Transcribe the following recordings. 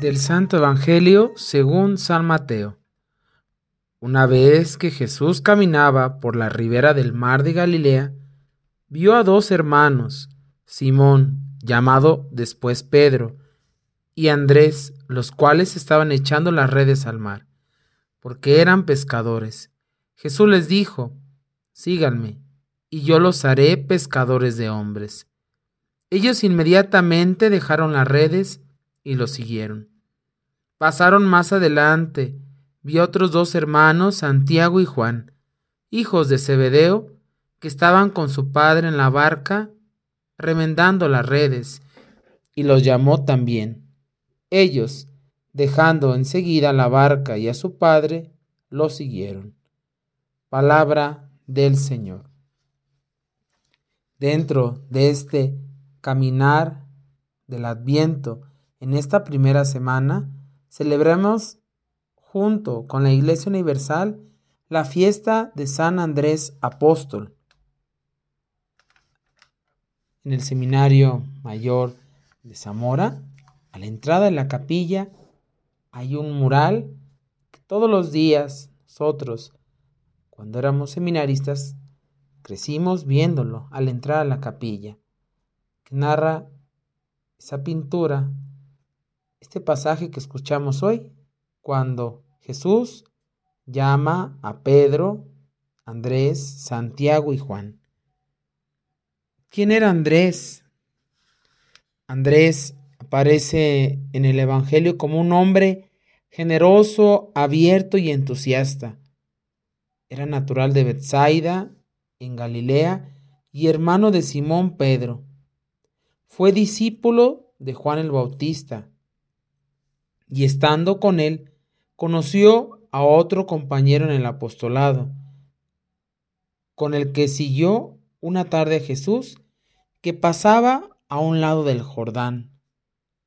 Del Santo Evangelio según San Mateo. Una vez que Jesús caminaba por la ribera del mar de Galilea, vio a dos hermanos, Simón, llamado después Pedro, y Andrés, los cuales estaban echando las redes al mar, porque eran pescadores. Jesús les dijo, Síganme, y yo los haré pescadores de hombres. Ellos inmediatamente dejaron las redes y lo siguieron. Pasaron más adelante, vi otros dos hermanos, Santiago y Juan, hijos de Zebedeo, que estaban con su padre en la barca, remendando las redes, y los llamó también. Ellos, dejando enseguida la barca y a su padre, lo siguieron. Palabra del Señor. Dentro de este caminar del Adviento en esta primera semana, celebremos junto con la Iglesia Universal la fiesta de San Andrés Apóstol. En el Seminario Mayor de Zamora, a la entrada de la capilla, hay un mural que todos los días nosotros, cuando éramos seminaristas, crecimos viéndolo al entrar a la capilla que narra esa pintura, este pasaje que escuchamos hoy, cuando Jesús llama a Pedro, Andrés, Santiago y Juan. ¿Quién era Andrés? Andrés aparece en el Evangelio como un hombre generoso, abierto y entusiasta. Era natural de Bethsaida, en Galilea, y hermano de Simón Pedro. Fue discípulo de Juan el Bautista y estando con él, conoció a otro compañero en el apostolado, con el que siguió una tarde a Jesús, que pasaba a un lado del Jordán.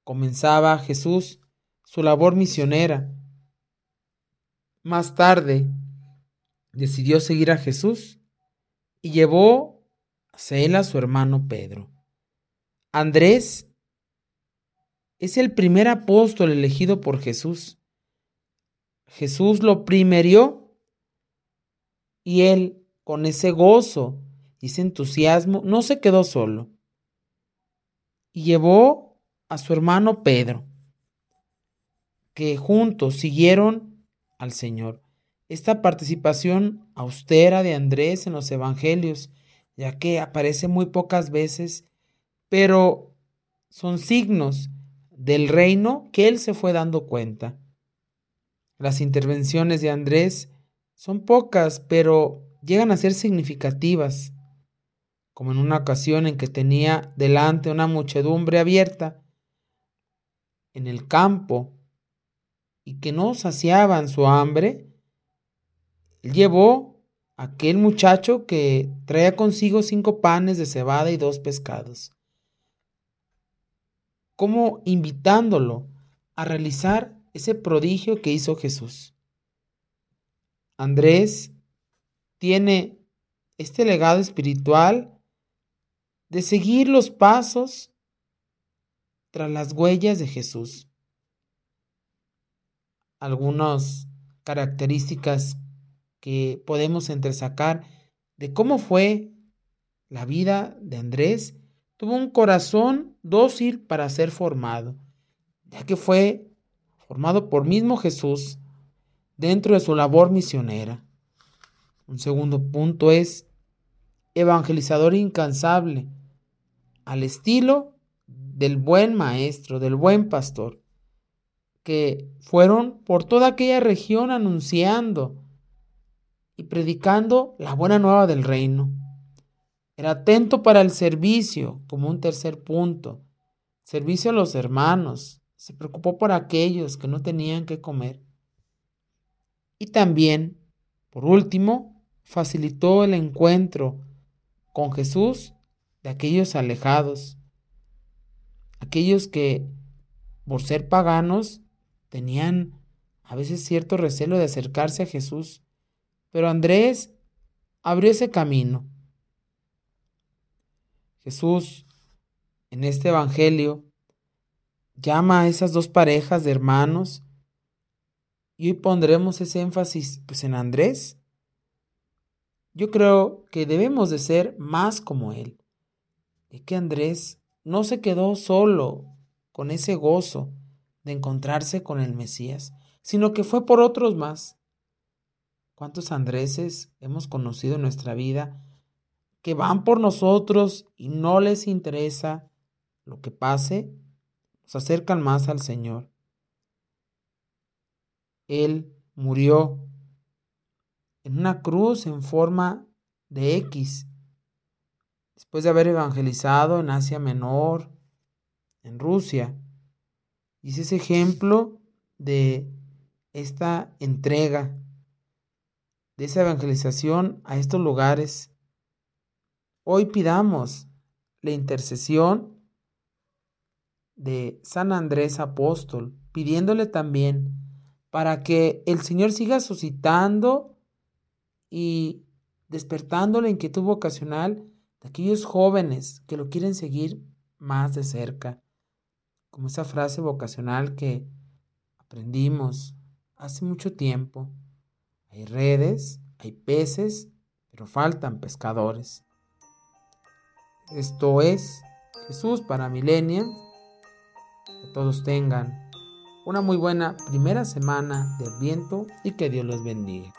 Comenzaba Jesús su labor misionera. Más tarde decidió seguir a Jesús y llevó a él a su hermano Pedro. Andrés es el primer apóstol elegido por Jesús. Jesús lo primerió y él, con ese gozo y ese entusiasmo, no se quedó solo y llevó a su hermano Pedro, que juntos siguieron al Señor. Esta participación austera de Andrés en los evangelios, ya que aparece muy pocas veces, pero son signos del reino que él se fue dando cuenta. Las intervenciones de Andrés son pocas, pero llegan a ser significativas, como en una ocasión en que tenía delante una muchedumbre abierta en el campo y que no saciaban su hambre, llevó a aquel muchacho que traía consigo cinco panes de cebada y dos pescados como invitándolo a realizar ese prodigio que hizo Jesús. Andrés tiene este legado espiritual de seguir los pasos tras las huellas de Jesús. Algunas características que podemos entresacar de cómo fue la vida de Andrés tuvo un corazón dócil para ser formado, ya que fue formado por mismo Jesús dentro de su labor misionera. Un segundo punto es evangelizador incansable, al estilo del buen maestro, del buen pastor, que fueron por toda aquella región anunciando y predicando la buena nueva del reino. Era atento para el servicio, como un tercer punto. Servicio a los hermanos. Se preocupó por aquellos que no tenían que comer. Y también, por último, facilitó el encuentro con Jesús de aquellos alejados, aquellos que, por ser paganos, tenían a veces cierto recelo de acercarse a Jesús. Pero Andrés abrió ese camino Jesús en este Evangelio llama a esas dos parejas de hermanos y hoy pondremos ese énfasis pues en Andrés. Yo creo que debemos de ser más como él. De que Andrés no se quedó solo con ese gozo de encontrarse con el Mesías, sino que fue por otros más. ¿Cuántos Andreses hemos conocido en nuestra vida que van por nosotros y no les interesa lo que pase? Nos acercan más al Señor. Él murió en una cruz en forma de X, después de haber evangelizado en Asia Menor, en Rusia. Y es ese ejemplo de esta entrega, de esa evangelización a estos lugares. Hoy pidamos la intercesión de San Andrés Apóstol, pidiéndole también para que el Señor siga suscitando y despertando la inquietud vocacional de aquellos jóvenes que lo quieren seguir más de cerca, como esa frase vocacional que aprendimos hace mucho tiempo. Hay redes, hay peces, pero faltan pescadores. Esto es Jesús para Milenia. Que todos tengan una muy buena primera semana de viento y que Dios los bendiga.